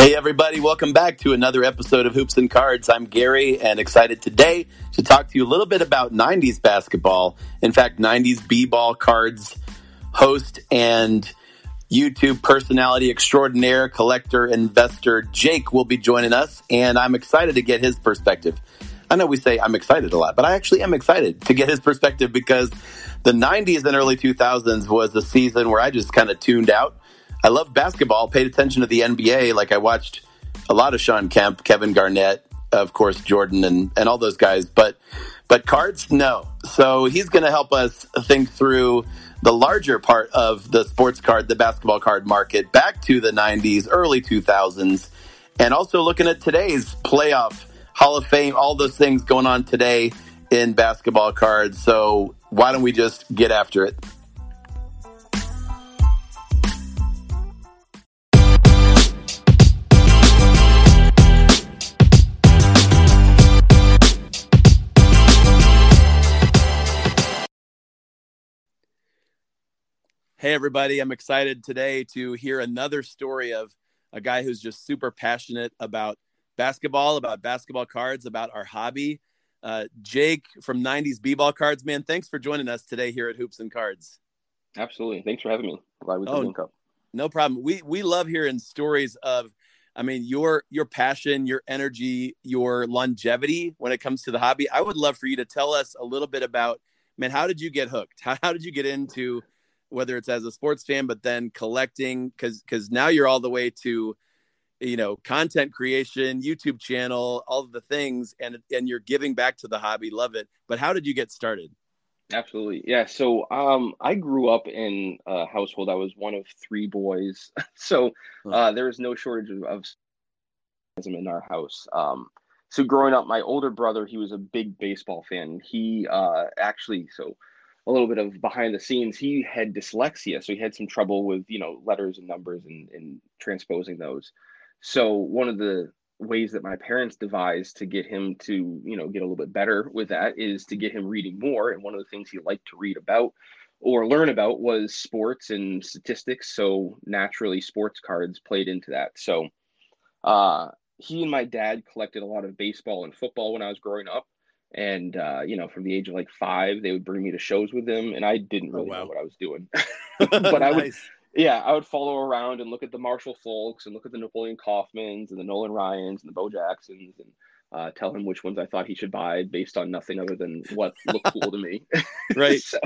Hey, everybody, welcome back to another episode of Hoops and Cards. I'm Gary and excited today to talk to you a little bit about 90s basketball. In fact, 90s B ball cards host and YouTube personality extraordinaire, collector, investor Jake will be joining us, and I'm excited to get his perspective. I know we say I'm excited a lot, but I actually am excited to get his perspective because the 90s and early 2000s was a season where I just kind of tuned out I love basketball, paid attention to the NBA. Like I watched a lot of Shawn Kemp, Kevin Garnett, of course, Jordan and, and all those guys, but, but cards, no. So he's going to help us think through the larger part of the sports card, the basketball card market back to the 90s, early 2000s, and also looking at today's playoff, Hall of Fame, all those things going on today in basketball cards. So why don't we just get after it? Hey, everybody. I'm excited today to hear another story of a guy who's just super passionate about basketball, about basketball cards, about our hobby. Uh, Jake from 90s B ball cards, man, thanks for joining us today here at Hoops and Cards. Absolutely. Thanks for having me. Glad we could oh, link up. No problem. We, we love hearing stories of, I mean, your, your passion, your energy, your longevity when it comes to the hobby. I would love for you to tell us a little bit about, man, how did you get hooked? How, how did you get into whether it's as a sports fan, but then collecting because because now you're all the way to you know content creation youtube channel all of the things and and you're giving back to the hobby. Love it. But how did you get started? Absolutely. Yeah. So um i grew up in a household. I was one of three boys. So uh there was no shortage of, of in our house. Um so growing up my older brother he was a big baseball fan. He uh actually so a little bit of behind the scenes, he had dyslexia, so he had some trouble with you know letters and numbers and, and transposing those. So one of the ways that my parents devised to get him to you know get a little bit better with that is to get him reading more. And one of the things he liked to read about or learn about was sports and statistics. So naturally, sports cards played into that. So uh, he and my dad collected a lot of baseball and football when I was growing up and uh, you know from the age of like five they would bring me to shows with them and i didn't oh, really oh, wow. know what i was doing. But i would yeah i would follow around and look at the Marshall Faulks and look at the napoleon kaufmans and the nolan ryans and the bo jacksons and uh, tell him which ones i thought he should buy based on nothing other than what looked cool to me. Right. So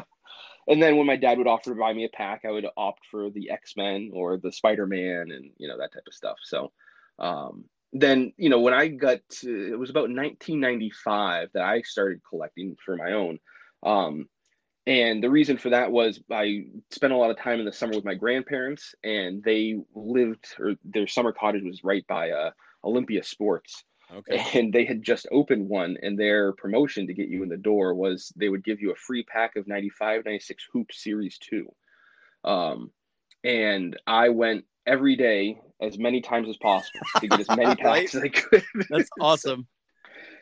and then when my dad would offer to buy me a pack i would opt for the x-men or the spider-man and you know that type of stuff. So um, then you know when I got to, it was about 1995 that I started collecting for my own. Um, and the reason for that was I spent a lot of time in the summer with my grandparents, and they lived or their summer cottage was right by uh, Olympia Sports. Okay. And they had just opened one, and their promotion to get you in the door was they would give you a free pack of 95, 96 Hoop Series 2. Um, and I went every day as many times as possible to get as many packs right? as I could. That's awesome.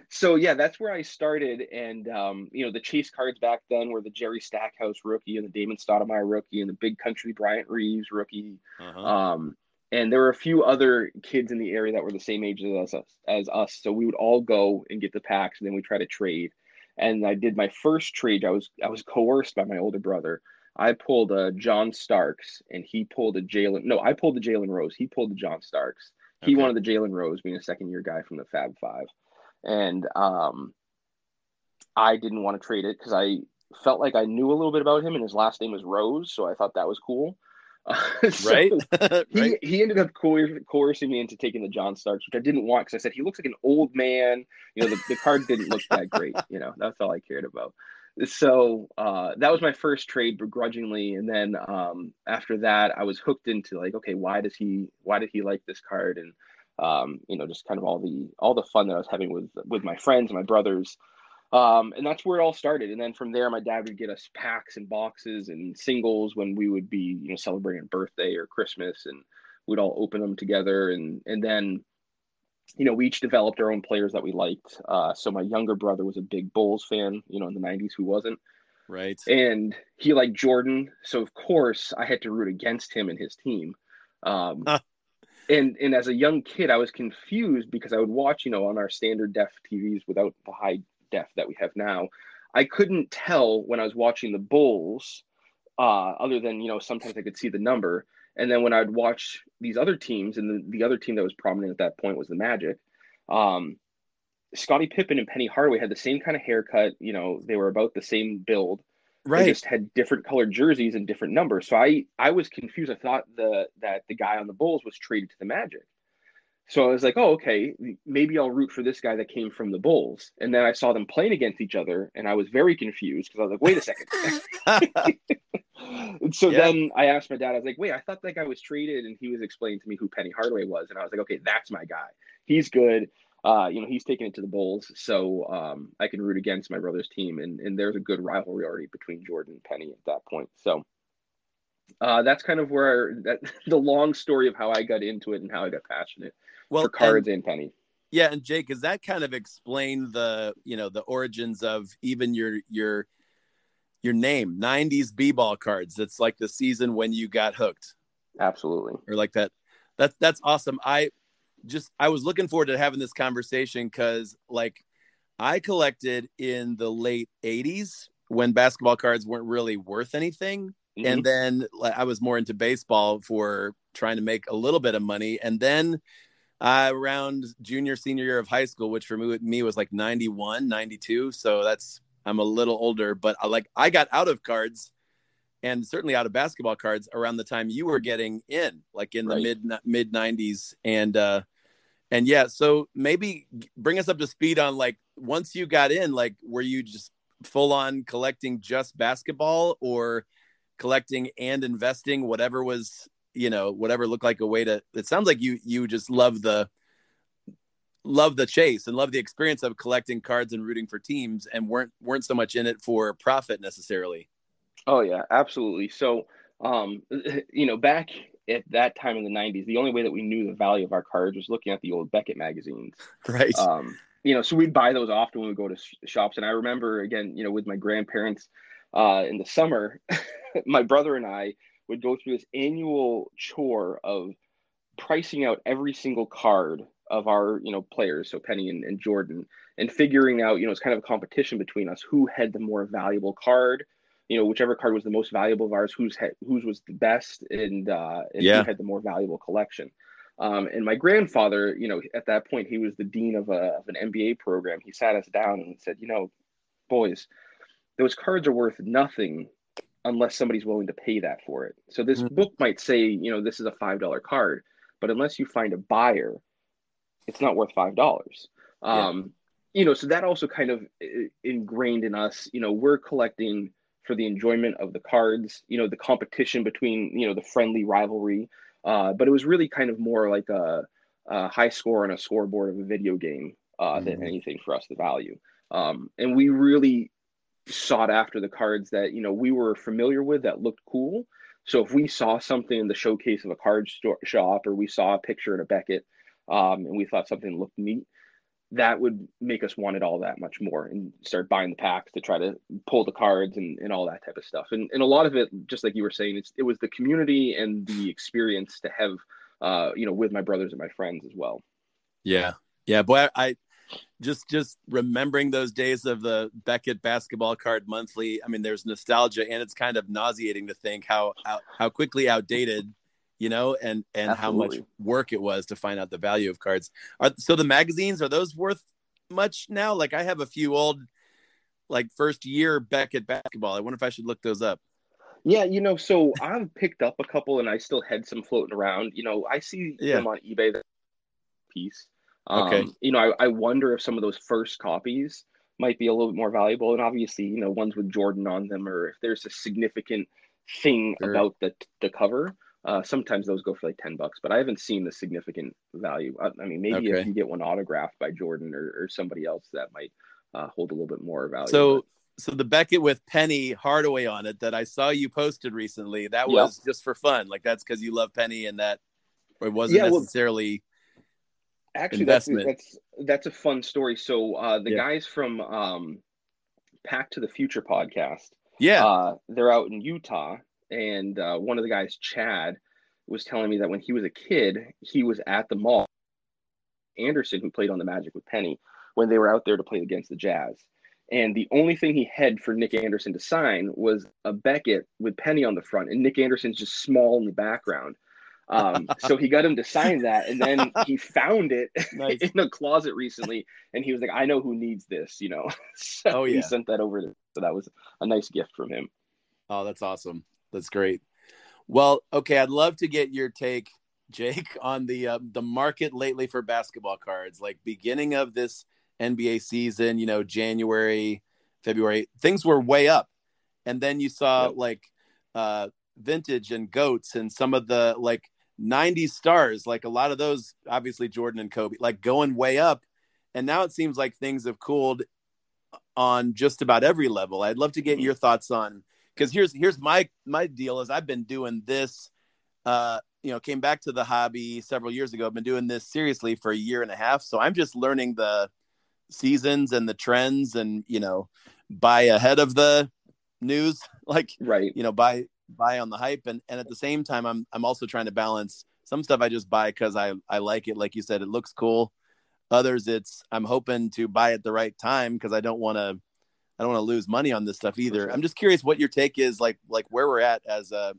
So, so, yeah, that's where I started. And um, you know, the chase cards back then were the Jerry Stackhouse rookie and the Damon Stoudemire rookie and the Big Country Bryant Reeves rookie. Uh-huh. Um, and there were a few other kids in the area that were the same age as us, as us. So we would all go and get the packs, and then we try to trade. And I did my first trade. I was I was coerced by my older brother I pulled a John Starks and he pulled a Jalen. No, I pulled the Jalen Rose. He pulled the John Starks. He okay. wanted the Jalen Rose, being a second year guy from the Fab Five, and um, I didn't want to trade it because I felt like I knew a little bit about him, and his last name was Rose, so I thought that was cool. so right? right? He he ended up coercing me into taking the John Starks, which I didn't want because I said he looks like an old man. You know, the, the card didn't look that great. You know, that's all I cared about so uh, that was my first trade begrudgingly and then um, after that i was hooked into like okay why does he why did he like this card? And um, you know just kind of all the all the fun that i was having with with my friends and my brothers. Um, and that's where it all started. And then from there my dad would get us packs and boxes and singles when we would be you know celebrating birthday or christmas and we'd all open them together. And and then you know, we each developed our own players that we liked. Uh, so my younger brother was a big Bulls fan, you know, in the '90s. Who wasn't? Right. And he liked Jordan, so of course I had to root against him and his team. Um, and and as a young kid, I was confused because I would watch, you know, on our standard def TVs without the high def that we have now. I couldn't tell when I was watching the Bulls, uh, other than you know sometimes I could see the number, and then when I'd watch these other teams, and the, the other team that was prominent at that point was the Magic. Um, Scottie Pippen and Penny Hardaway had the same kind of haircut. You know, they were about the same build. Right. They just had different colored jerseys and different numbers. So I I was confused. I thought the that the guy on the Bulls was traded to the Magic. So I was like, oh, okay, maybe I'll root for this guy that came from the Bulls. And then I saw them playing against each other, and I was very confused because I was like, wait a second. and so yeah. then I asked my dad, I was like, wait, I thought that guy was traded, and he was explaining to me who Penny Hardaway was, and I was like, okay, that's my guy. He's good uh, you know, he's taking it to the Bulls, so um, I can root against my brother's team, and and there's a good rivalry already between Jordan and Penny at that point. So uh, that's kind of where that the long story of how I got into it and how I got passionate well, for cards and, and Penny. Yeah, and Jake, does that kind of explain the you know the origins of even your your your name 90s b-ball cards that's like the season when you got hooked absolutely or like that that's that's awesome i just I was looking forward to having this conversation because like I collected in the late 80s when basketball cards weren't really worth anything. Mm-hmm. And then like, I was more into baseball for trying to make a little bit of money. And then uh, around junior, senior year of high school, which for me, me was like 91, 92. So that's, I'm a little older, but I like, I got out of cards and certainly out of basketball cards around the time you were getting in, like in right. the mid mid 90s. And uh, and yeah so maybe bring us up to speed on like once you got in like were you just full on collecting just basketball or collecting and investing whatever was you know whatever looked like a way to it sounds like you you just love the love the chase and love the experience of collecting cards and rooting for teams and weren't weren't so much in it for profit necessarily oh yeah absolutely so um you know back at that time in the 90s, the only way that we knew the value of our cards was looking at the old Beckett magazines. Right. Um, you know, so we'd buy those often when we go to sh- shops. And I remember, again, you know, with my grandparents uh, in the summer, my brother and I would go through this annual chore of pricing out every single card of our, you know, players, so Penny and, and Jordan, and figuring out, you know, it's kind of a competition between us who had the more valuable card you know whichever card was the most valuable of ours, whose whose was the best, and uh, and yeah. who had the more valuable collection. Um, and my grandfather, you know, at that point he was the dean of a of an MBA program. He sat us down and said, you know, boys, those cards are worth nothing unless somebody's willing to pay that for it. So this mm-hmm. book might say, you know, this is a five dollar card, but unless you find a buyer, it's not worth five dollars. Um, yeah. You know, so that also kind of ingrained in us. You know, we're collecting for the enjoyment of the cards, you know, the competition between, you know, the friendly rivalry. Uh, but it was really kind of more like a, a, high score on a scoreboard of a video game uh, mm-hmm. than anything for us to value. Um, and we really sought after the cards that, you know, we were familiar with that looked cool. So if we saw something in the showcase of a card store shop or we saw a picture in a Beckett um, and we thought something looked neat, that would make us want it all that much more and start buying the packs to try to pull the cards and, and all that type of stuff. And, and a lot of it, just like you were saying, it's, it was the community and the experience to have, uh, you know, with my brothers and my friends as well. Yeah. Yeah. Boy, I, I just, just remembering those days of the Beckett basketball card monthly. I mean, there's nostalgia and it's kind of nauseating to think how, how, how quickly outdated you know, and and Absolutely. how much work it was to find out the value of cards. Are so the magazines are those worth much now? Like I have a few old like first year Beckett basketball. I wonder if I should look those up. Yeah, you know, so I've picked up a couple and I still had some floating around. You know, I see yeah. them on eBay that piece. Um, okay. You know, I, I wonder if some of those first copies might be a little bit more valuable. And obviously, you know, ones with Jordan on them, or if there's a significant thing sure. about the the cover. Uh, sometimes those go for like 10 bucks, but I haven't seen the significant value. I, I mean, maybe okay. if you get one autographed by Jordan or, or somebody else, that might uh, hold a little bit more value. So, so the Beckett with Penny Hardaway on it that I saw you posted recently, that was yep. just for fun. Like that's because you love Penny and that it wasn't yeah, necessarily. Well, actually, investment. that's that's that's a fun story. So uh, the yeah. guys from um, Pack to the Future podcast, yeah, uh, they're out in Utah and uh, one of the guys, Chad, was telling me that when he was a kid, he was at the mall. Anderson, who played on the Magic with Penny, when they were out there to play against the Jazz. And the only thing he had for Nick Anderson to sign was a Beckett with Penny on the front, and Nick Anderson's just small in the background. Um, so he got him to sign that, and then he found it nice. in a closet recently, and he was like, "I know who needs this," you know. so oh yeah, he sent that over. so that was a nice gift from him. Oh, that's awesome. That's great. Well, okay, I'd love to get your take, Jake, on the uh, the market lately for basketball cards. Like beginning of this NBA season, you know, January, February, things were way up. And then you saw yep. like uh vintage and goats and some of the like 90s stars, like a lot of those, obviously Jordan and Kobe, like going way up. And now it seems like things have cooled on just about every level. I'd love to get mm-hmm. your thoughts on because here's here's my my deal is I've been doing this uh you know came back to the hobby several years ago. I've been doing this seriously for a year and a half. So I'm just learning the seasons and the trends and you know buy ahead of the news like right you know buy buy on the hype and and at the same time i'm i'm also trying to balance some stuff i just buy because i i like it like you said it looks cool others it's i'm hoping to buy at the right time because i don't want to i don't want to lose money on this stuff either sure. i'm just curious what your take is like like where we're at as a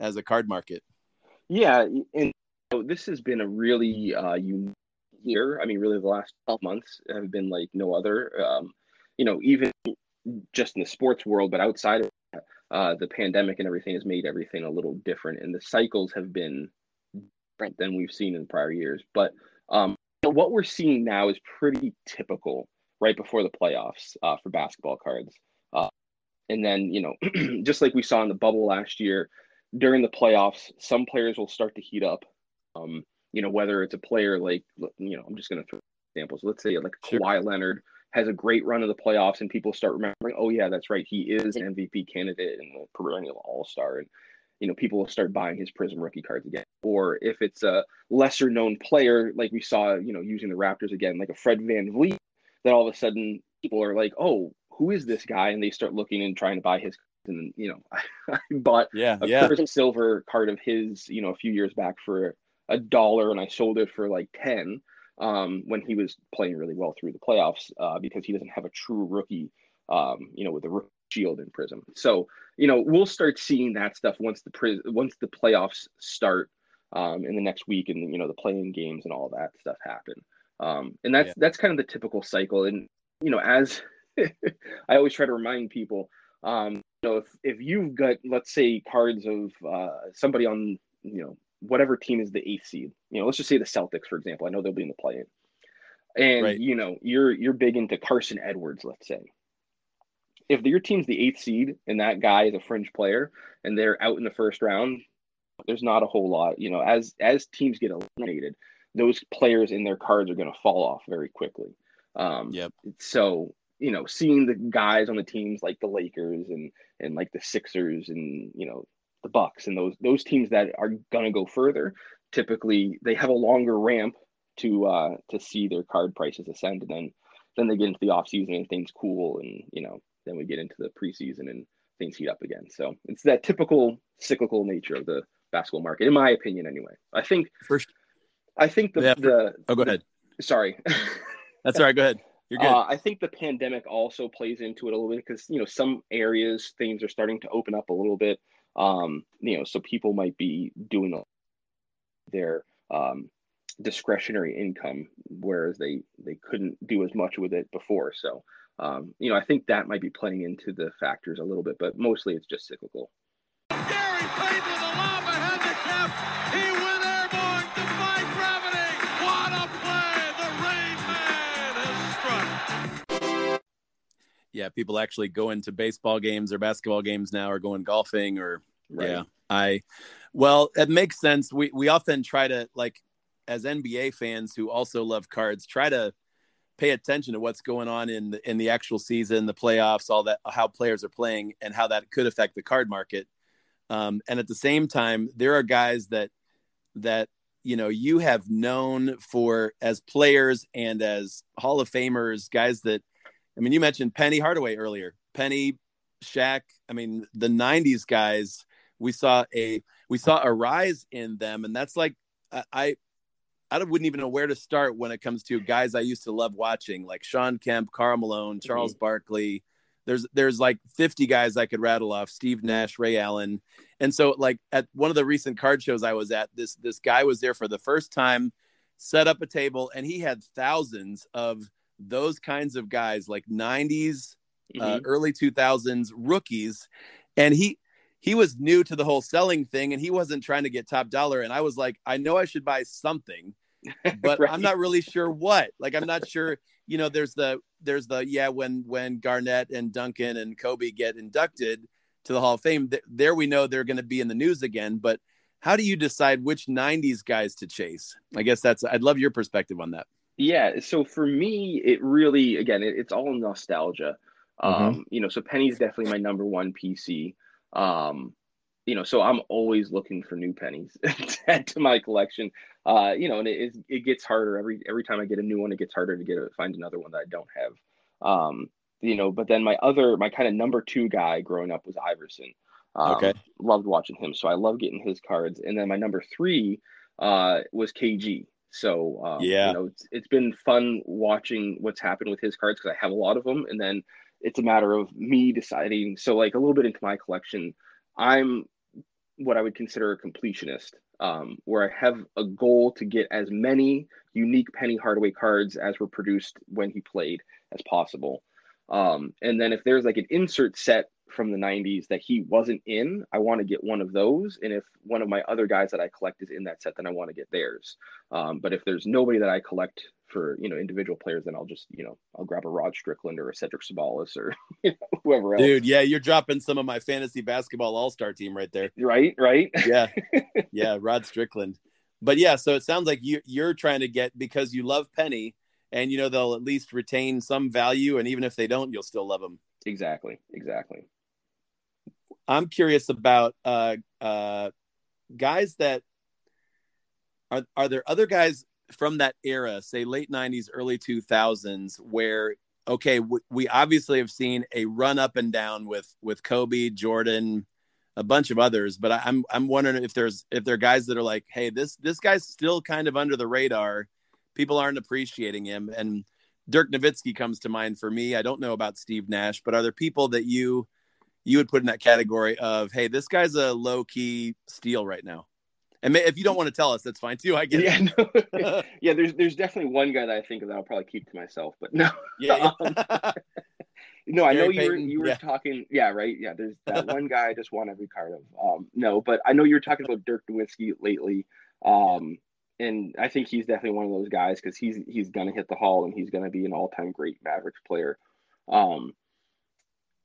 as a card market yeah and this has been a really uh unique year. I mean, really, the last 12 months have been like no other. Um, you know, even just in the sports world, but outside of that, uh, the pandemic and everything has made everything a little different, and the cycles have been different than we've seen in prior years. But um, what we're seeing now is pretty typical right before the playoffs uh, for basketball cards. Uh, and then, you know, just like we saw in the bubble last year, during the playoffs, some players will start to heat up. Um, you know, whether it's a player like, you know, I'm just going to throw examples. Let's say like sure. Kawhi Leonard has a great run of the playoffs and people start remembering, oh, yeah, that's right. He is an MVP candidate and a perennial all star. And, you know, people will start buying his Prism rookie cards again. Or if it's a lesser known player, like we saw, you know, using the Raptors again, like a Fred VanVleet, then all of a sudden people are like, oh, who is this guy? And they start looking and trying to buy his. And, you know, I, bought yeah, a yeah. Silver card of his, you know, a few years back for a dollar and I sold it for like 10 um, when he was playing really well through the playoffs uh, because he doesn't have a true rookie, um, you know, with the shield in Prism. So, you know, we'll start seeing that stuff once the pri- once the playoffs start um, in the next week and, you know, the playing games and all that stuff happen. Um, and that's, yeah. that's kind of the typical cycle. And, you know, as I always try to remind people, um, you know, if, if you've got, let's say, cards of uh, somebody on, you know, whatever team is the eighth seed. You know, let's just say the Celtics, for example. I know they'll be in the play-in, and right. you know, you're you're big into Carsen Edwards. Let's say if your team's the eighth seed and that guy is a fringe player and they're out in the first round, there's not a whole lot. You know, as as teams get eliminated, those players in their cards are going to fall off very quickly. Um, yep. So you know, seeing the guys on the teams like the Lakers and and like the Sixers and you know the Bucks and those those teams that are going to go further, typically they have a longer ramp to uh, to see their card prices ascend, and then then they get into the off season and things cool, and you know then we get into the preseason and things heat up again. So it's that typical cyclical nature of the basketball market, in my opinion, anyway. I think first, I think the yeah, the oh go ahead. sorry, that's all right. Go ahead. You're good. Uh, I think the pandemic also plays into it a little bit because you know some areas things are starting to open up a little bit. Um, you know, so people might be doing their um, discretionary income, whereas they they couldn't do as much with it before. So, um, you know, I think that might be playing into the factors a little bit, but mostly it's just cyclical. Yeah, people actually go into baseball games or basketball games now, or going golfing, or right. yeah, I. Well, it makes sense. We we often try to like as NBA fans who also love cards, try to pay attention to what's going on in the, in the actual season, the playoffs, all that, how players are playing, and how that could affect the card market. Um, and at the same time, there are guys that that you know you have known for as players and as Hall of Famers, guys that I mean, you mentioned Penny Hardaway earlier. Penny, Shaq. I mean, the '90s guys we saw a we saw a rise in them, and that's like I I wouldn't even know where to start when it comes to guys I used to love watching, like Shawn Kemp, Karl Malone, mm-hmm. Charles mm-hmm. Barkley. There's there's like 50 guys I could rattle off, Steve Nash, Ray Allen. And so like at one of the recent card shows I was at, this this guy was there for the first time, set up a table, and he had thousands of those kinds of guys, like 90s, uh, mm-hmm. uh, early 2000s rookies. And he he was new to the whole selling thing and he wasn't trying to get top dollar. And I was like, I know I should buy something, but right. I'm not really sure what. Like I'm not sure, you know, there's the there's the yeah, when when Garnett and Duncan and Kobe get inducted to the Hall of Fame, th- there we know they're gonna be in the news again. But how do you decide which 90s guys to chase? I guess that's I'd love your perspective on that. Yeah. So for me, it really again, it, it's all nostalgia. Mm-hmm. Um, you know, so Penny's definitely my number one PC. Um, you know, so I'm always looking for new pennies to add to my collection. Uh, you know, and it, it gets harder every every time I get a new one. It gets harder to get a, find another one that I don't have. Um, you know, but then my other my kind of number two guy growing up was Iverson. Um, okay, loved watching him, so I love getting his cards. And then my number three uh, was KG. So um, yeah, you know, it's, it's been fun watching what's happened with his cards because I have a lot of them, and then it's a matter of me deciding. So, like a little bit into my collection, I'm what I would consider a completionist, um, where I have a goal to get as many unique Penny Hardaway cards as were produced when he played as possible. Um, and then if there's like an insert set from the 90s that he wasn't in, I want to get one of those. And if one of my other guys that I collect is in that set, then I want to get theirs. Um, but if there's nobody that I collect for, you know, individual players, then I'll just, you know, I'll grab a Rod Strickland or a Cedric Ceballos or you know, whoever else. Dude, yeah, you're dropping some of my fantasy basketball all star team right there. Right, right. yeah. Yeah, Rod Strickland. But yeah, so it sounds like you, you're trying to get because you love Penny and you know they'll at least retain some value and even if they don't you'll still love them exactly exactly I'm curious about uh, uh, guys that are are there other guys from that era, say late '90s, early 2000s, where okay, w- we obviously have seen a run up and down with with Kobe, Jordan, a bunch of others, but I, I'm I'm wondering if there's if there are guys that are like, hey, this this guy's still kind of under the radar. People aren't appreciating him, and Dirk Nowitzki comes to mind for me. I don't know about Steve Nash, but are there people that you you would put in that category of, hey, this guy's a low key steal right now. And if you don't want to tell us, that's fine too. I get yeah, no, yeah. There's there's definitely one guy that I think of that I'll probably keep to myself, but no. Yeah. um, no, I know you were you were yeah. talking. Yeah, right. Yeah, there's that one guy I just want every card of. Um, no, but I know you were talking about Dirk Nowitzki lately. Um, and I think he's definitely one of those guys because he's he's gonna hit the hall and he's gonna be an all time great Mavericks player. Um,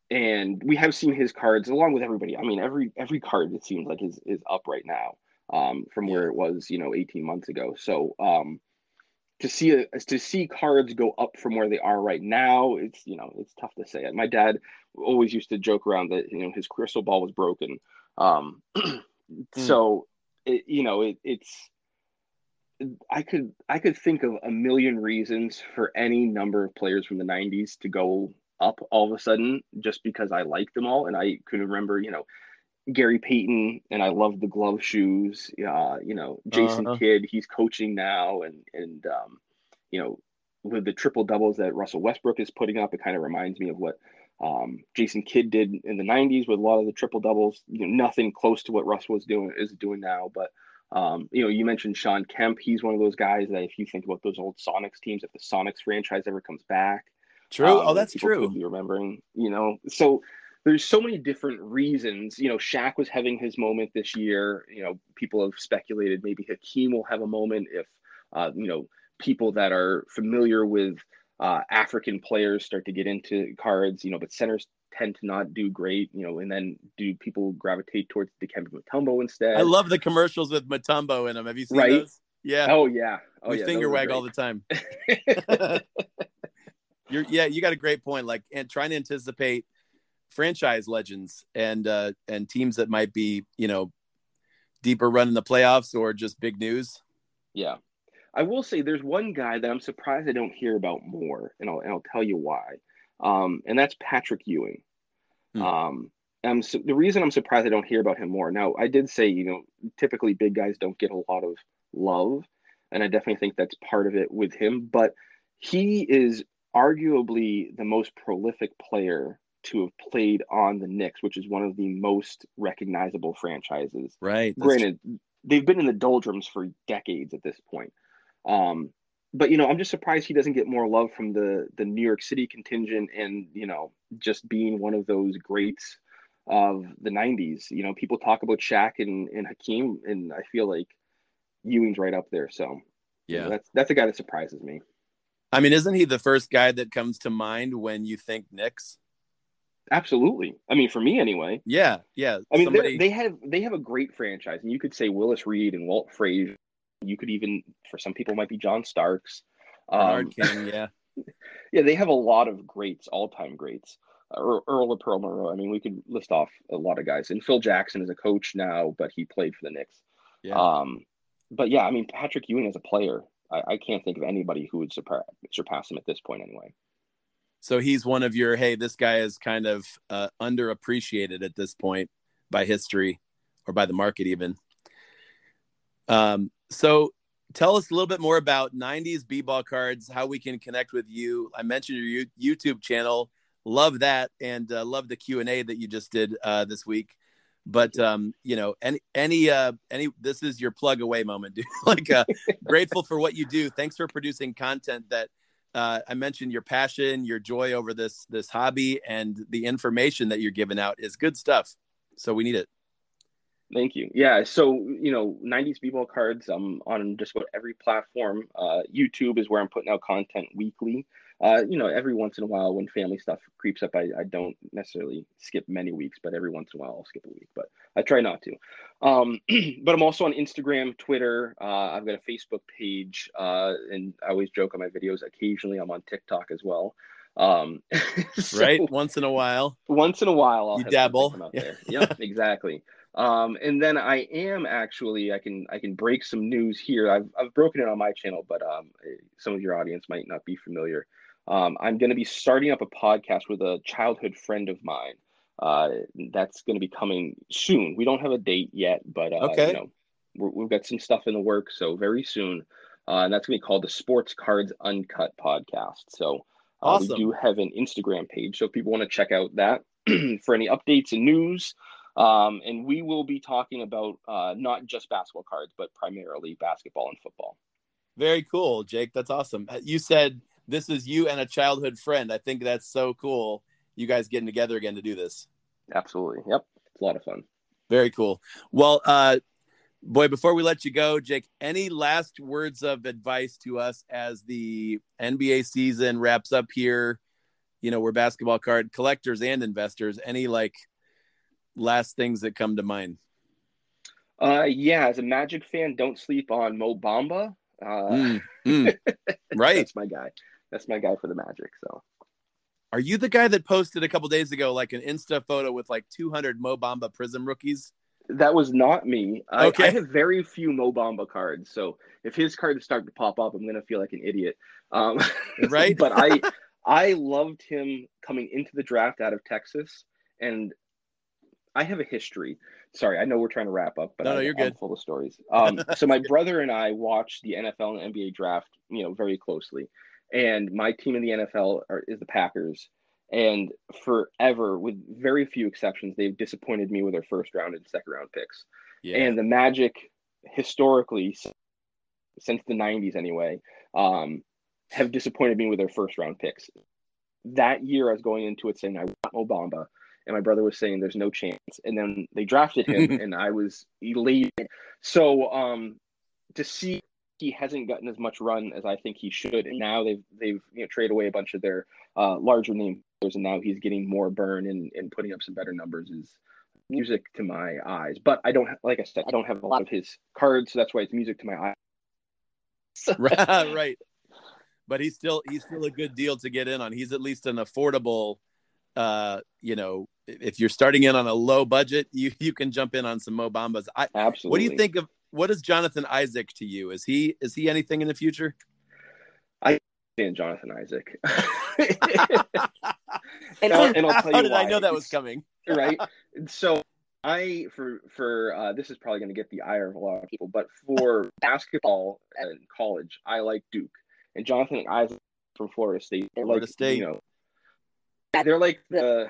and we have seen his cards along with everybody. I mean, every every card it seems like is is up right now um, from where it was, you know, 18 months ago. So um, to see a, to see cards go up from where they are right now, it's you know it's tough to say. My dad always used to joke around that you know his crystal ball was broken. Um, mm. So it, you know it, it's I could I could think of a million reasons for any number of players from the 90s to go up all of a sudden just because I liked them all. And I could remember, you know, Gary Payton and I love the glove shoes. Uh, you know, Jason uh-huh. Kidd, he's coaching now and and um, you know, with the triple doubles that Russell Westbrook is putting up, it kind of reminds me of what um, Jason Kidd did in the '90s with a lot of the triple doubles. You know, nothing close to what Russ was doing is doing now. But um, you know, you mentioned Shawn Kemp. He's one of those guys that if you think about those old Sonics teams, if the Sonics franchise ever comes back, True. Oh, um, oh, that's true. Be remembering, you know, so there's so many different reasons. You know, Shaq was having his moment this year. You know, people have speculated maybe Hakeem will have a moment if, uh, you know, people that are familiar with uh, African players start to get into cards. You know, but centers tend to not do great. You know, and then do people gravitate towards Dikembe Mutombo instead? I love the commercials with Mutombo in them. Have you seen right? those? Yeah. Oh yeah. Oh we yeah. Finger wag all the time. You're yeah, you got a great point. Like and trying to anticipate franchise legends and uh and teams that might be, you know, deeper run in the playoffs or just big news. Yeah. I will say there's one guy that I'm surprised I don't hear about more, and I'll and I'll tell you why. Um, and that's Patrick Ewing. Hmm. Um, so the reason I'm surprised I don't hear about him more. Now, I did say, you know, typically big guys don't get a lot of love, and I definitely think that's part of it with him. But he is arguably the most prolific player to have played on the Knicks, which is one of the most recognizable franchises. Right. Granted, they've been in the doldrums for decades at this point. Um, but you know, I'm just surprised he doesn't get more love from the the New York City contingent, and you know, just being one of those greats of the '90s. You know, people talk about Shaq and, and Hakeem, and I feel like Ewing's right up there. So yeah, you know, that's that's a guy that surprises me. I mean, isn't he the first guy that comes to mind when you think Knicks? Absolutely. I mean, for me anyway. Yeah, yeah. I mean, Somebody... they have they have a great franchise, and you could say Willis Reed and Walt Frazier. You could even, for some people, might be John Starks. Um, King, yeah, yeah. They have a lot of greats, all time greats. Uh, Earl of Pearl Monroe. I mean, we could list off a lot of guys. And Phil Jackson is a coach now, but he played for the Knicks. Yeah. Um, but yeah, I mean, Patrick Ewing as a player, I, I can't think of anybody who would surpass, surpass him at this point, anyway. So he's one of your hey, this guy is kind of uh, underappreciated at this point by history or by the market even. Um, so tell us a little bit more about 90s b-ball cards, how we can connect with you. I mentioned your YouTube channel, love that, and uh, love the Q and A that you just did uh, this week. But um, you know, any any uh, any this is your plug away moment, dude. like, uh, grateful for what you do. Thanks for producing content that uh, I mentioned your passion, your joy over this this hobby, and the information that you're giving out is good stuff. So we need it. Thank you. Yeah. So, you know, 90s b-ball cards, I'm on just about every platform. Uh, YouTube is where I'm putting out content weekly. Uh, you know, every once in a while when family stuff creeps up, I, I don't necessarily skip many weeks, but every once in a while I'll skip a week, but I try not to. Um, but I'm also on Instagram, Twitter. Uh, I've got a Facebook page, uh, and I always joke on my videos. Occasionally I'm on TikTok as well. Um, so right. Once in a while. Once in a while, I'll you dabble. Out yeah. there. Yep, exactly. Um, and then I am actually I can I can break some news here. I've I've broken it on my channel, but um, some of your audience might not be familiar. Um, I'm going to be starting up a podcast with a childhood friend of mine. Uh, that's going to be coming soon. We don't have a date yet, but uh, okay. you know, we have got some stuff in the works, so very soon. Uh, and that's going to be called the Sports Cards Uncut podcast. So uh, awesome. we do have an Instagram page, so if people want to check out that for any updates and news. Um, and we will be talking about uh, not just basketball cards, but primarily basketball and football. Very cool, Jake. That's awesome. You said this is you and a childhood friend. I think that's so cool. You guys getting together again to do this. Absolutely. Yep. It's a lot of fun. Very cool. Well, uh, boy, before we let you go, Jake, any last words of advice to us as the NBA season wraps up here? You know, we're basketball card collectors and investors. Any like last things that come to mind? Uh, yeah, as a Magic fan, don't sleep on Mo Bamba. Uh, mm, mm, right, that's my guy that's my guy for the Magic. So, are you the guy that posted a couple days ago like an Insta photo with like 200 Mo Bamba Prism rookies? That was not me. Okay. I, I, have very few Mo Bamba cards, so if his cards start to pop up, I'm gonna feel like an idiot. Um, right? but I I loved him coming into the draft out of Texas, and I have a history. Sorry, I know we're trying to wrap up, but no, no, I, you're good. I'm full of stories. Um, so my brother and I watched the NFL and NBA draft, you know, very closely and my team in the NFL are, is the Packers. And forever, with very few exceptions, they've disappointed me with their first round and second round picks. Yeah. And the Magic, historically, since the 90s anyway, um, have disappointed me with their first round picks. That year, I was going into it saying, I want Mo Bamba. And my brother was saying, there's no chance. And then they drafted him, and I was elated. So um, to see he hasn't gotten as much run as I think he should. And now they've they've you know traded away a bunch of their uh, larger name players, and now he's getting more burn and, and putting up some better numbers is music to my eyes. But I don't like I said I don't have a lot of his cards, so that's why it's music to my eyes. right, right. But he's still he's still a good deal to get in on. He's at least an affordable. Uh, you know, if you're starting in on a low budget, you you can jump in on some Mo Bambas. I, Absolutely. What do you think of what is Jonathan Isaac to you? Is he is he anything in the future? I stand Jonathan Isaac. and, I'll, and I'll tell How you did why. I know that was coming? right? So I for for uh, this is probably going to get the ire of a lot of people, but for basketball and college, I like Duke and Jonathan Isaac from Florida State. They're Florida like, State, you know, they're like the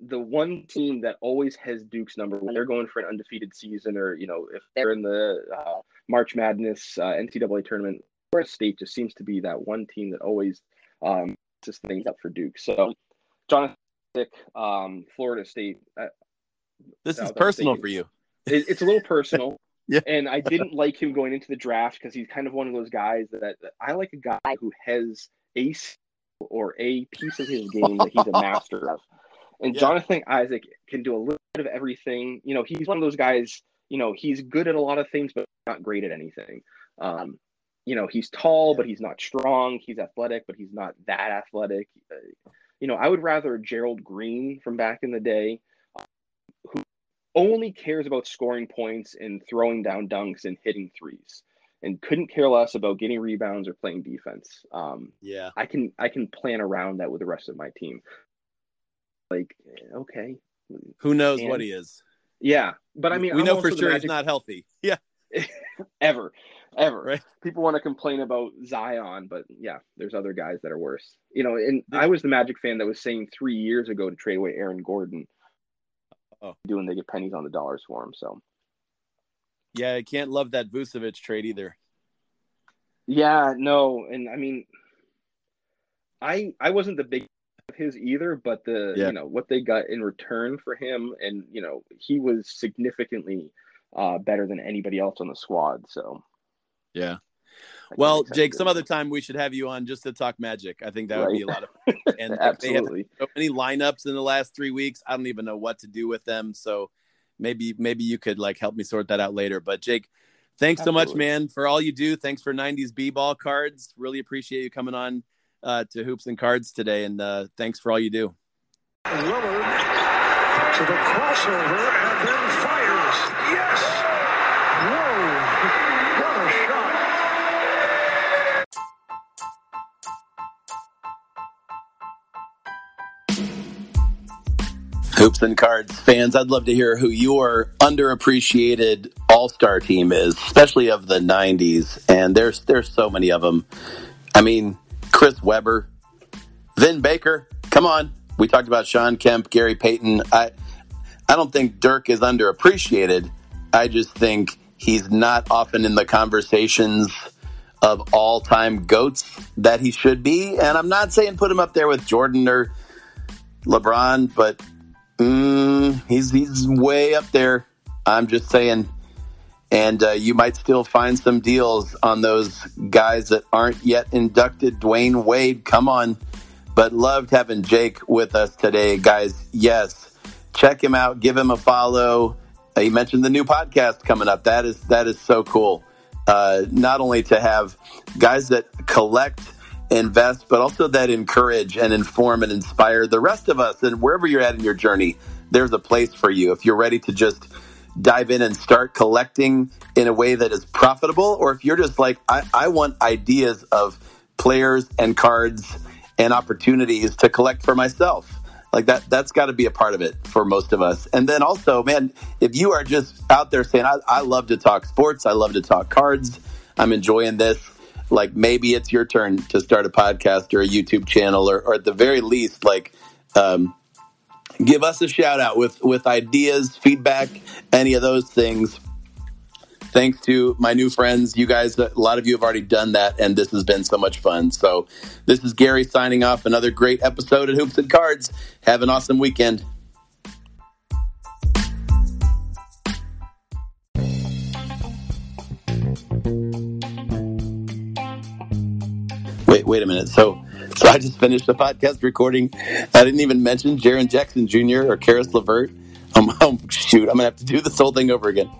the one team that always has Duke's number when they're going for an undefeated season, or you know, if they're in the uh, March Madness uh, NCAA tournament. Florida State just seems to be that one team that always um, just things up for Duke. So, Jonathan, um, Florida State. Uh, this is personal for you. It, it's a little personal. yeah. And I didn't like him going into the draft because he's kind of one of those guys that, that I like a guy who has a or a piece of his game that he's a master of. And yeah. Jonathan Isaac can do a little bit of everything. You know, he's one of those guys, you know, he's good at a lot of things, but not great at anything. Um, you know, he's tall, but he's not strong. He's athletic, but he's not that athletic. Uh, you know, I would rather Gerald Green from back in the day, uh, who only cares about scoring points and throwing down dunks and hitting threes, and couldn't care less about getting rebounds or playing defense. Um, yeah, I can I can plan around that with the rest of my team. Like, eh, okay, who knows and, what he is? Yeah, but I mean, we I'm know for sure magic... he's not healthy. Yeah, ever ever. Right. People want to complain about Zion, but yeah, there's other guys that are worse. You know, and yeah. I was the Magic fan that was saying three years ago to trade away Aaron Gordon. Oh. Doing they get pennies on the dollars for him. So yeah, I can't love that Vucevic trade either. Yeah, no, and I mean, I I wasn't the big his either, but the yeah. you know what they got in return for him, and you know he was significantly uh, better than anybody else on the squad. So yeah. Well, Jake, some other time we should have you on just to talk magic. I think that would be a lot of fun. And Absolutely. so many lineups in the last three weeks. I don't even know what to do with them. So maybe maybe you could like help me sort that out later. But Jake, thanks Absolutely. so much, man, for all you do. Thanks for 90s B ball cards. Really appreciate you coming on uh, to Hoops and Cards today. And uh, thanks for all you do. Lillard to the crossover and then fires. Yes! Whoa! What a shot! Hoops and Cards fans, I'd love to hear who your underappreciated All Star team is, especially of the '90s. And there's there's so many of them. I mean, Chris Webber, Vin Baker. Come on, we talked about Shawn Kemp, Gary Payton. I I don't think Dirk is underappreciated. I just think he's not often in the conversations of all time goats that he should be. And I'm not saying put him up there with Jordan or LeBron, but Mm, he's he's way up there. I'm just saying, and uh, you might still find some deals on those guys that aren't yet inducted. Dwyane Wade, come on! But loved having Jake with us today, guys. Yes, check him out. Give him a follow. Uh, he mentioned the new podcast coming up. That is that is so cool. Uh, not only to have guys that collect invest, but also that encourage and inform and inspire the rest of us. And wherever you're at in your journey, there's a place for you. If you're ready to just dive in and start collecting in a way that is profitable, or if you're just like, I, I want ideas of players and cards and opportunities to collect for myself. Like that, that's got to be a part of it for most of us. And then also, man, if you are just out there saying, I, I love to talk sports, I love to talk cards, I'm enjoying this like maybe it's your turn to start a podcast or a YouTube channel, or, or at the very least, like um, give us a shout out with with ideas, feedback, any of those things. Thanks to my new friends, you guys. A lot of you have already done that, and this has been so much fun. So, this is Gary signing off. Another great episode at Hoops and Cards. Have an awesome weekend. wait, wait a minute. So, so I just finished the podcast recording. I didn't even mention Jaren Jackson Jr. or Caris LeVert. Um, oh, shoot, I'm gonna have to do this whole thing over again.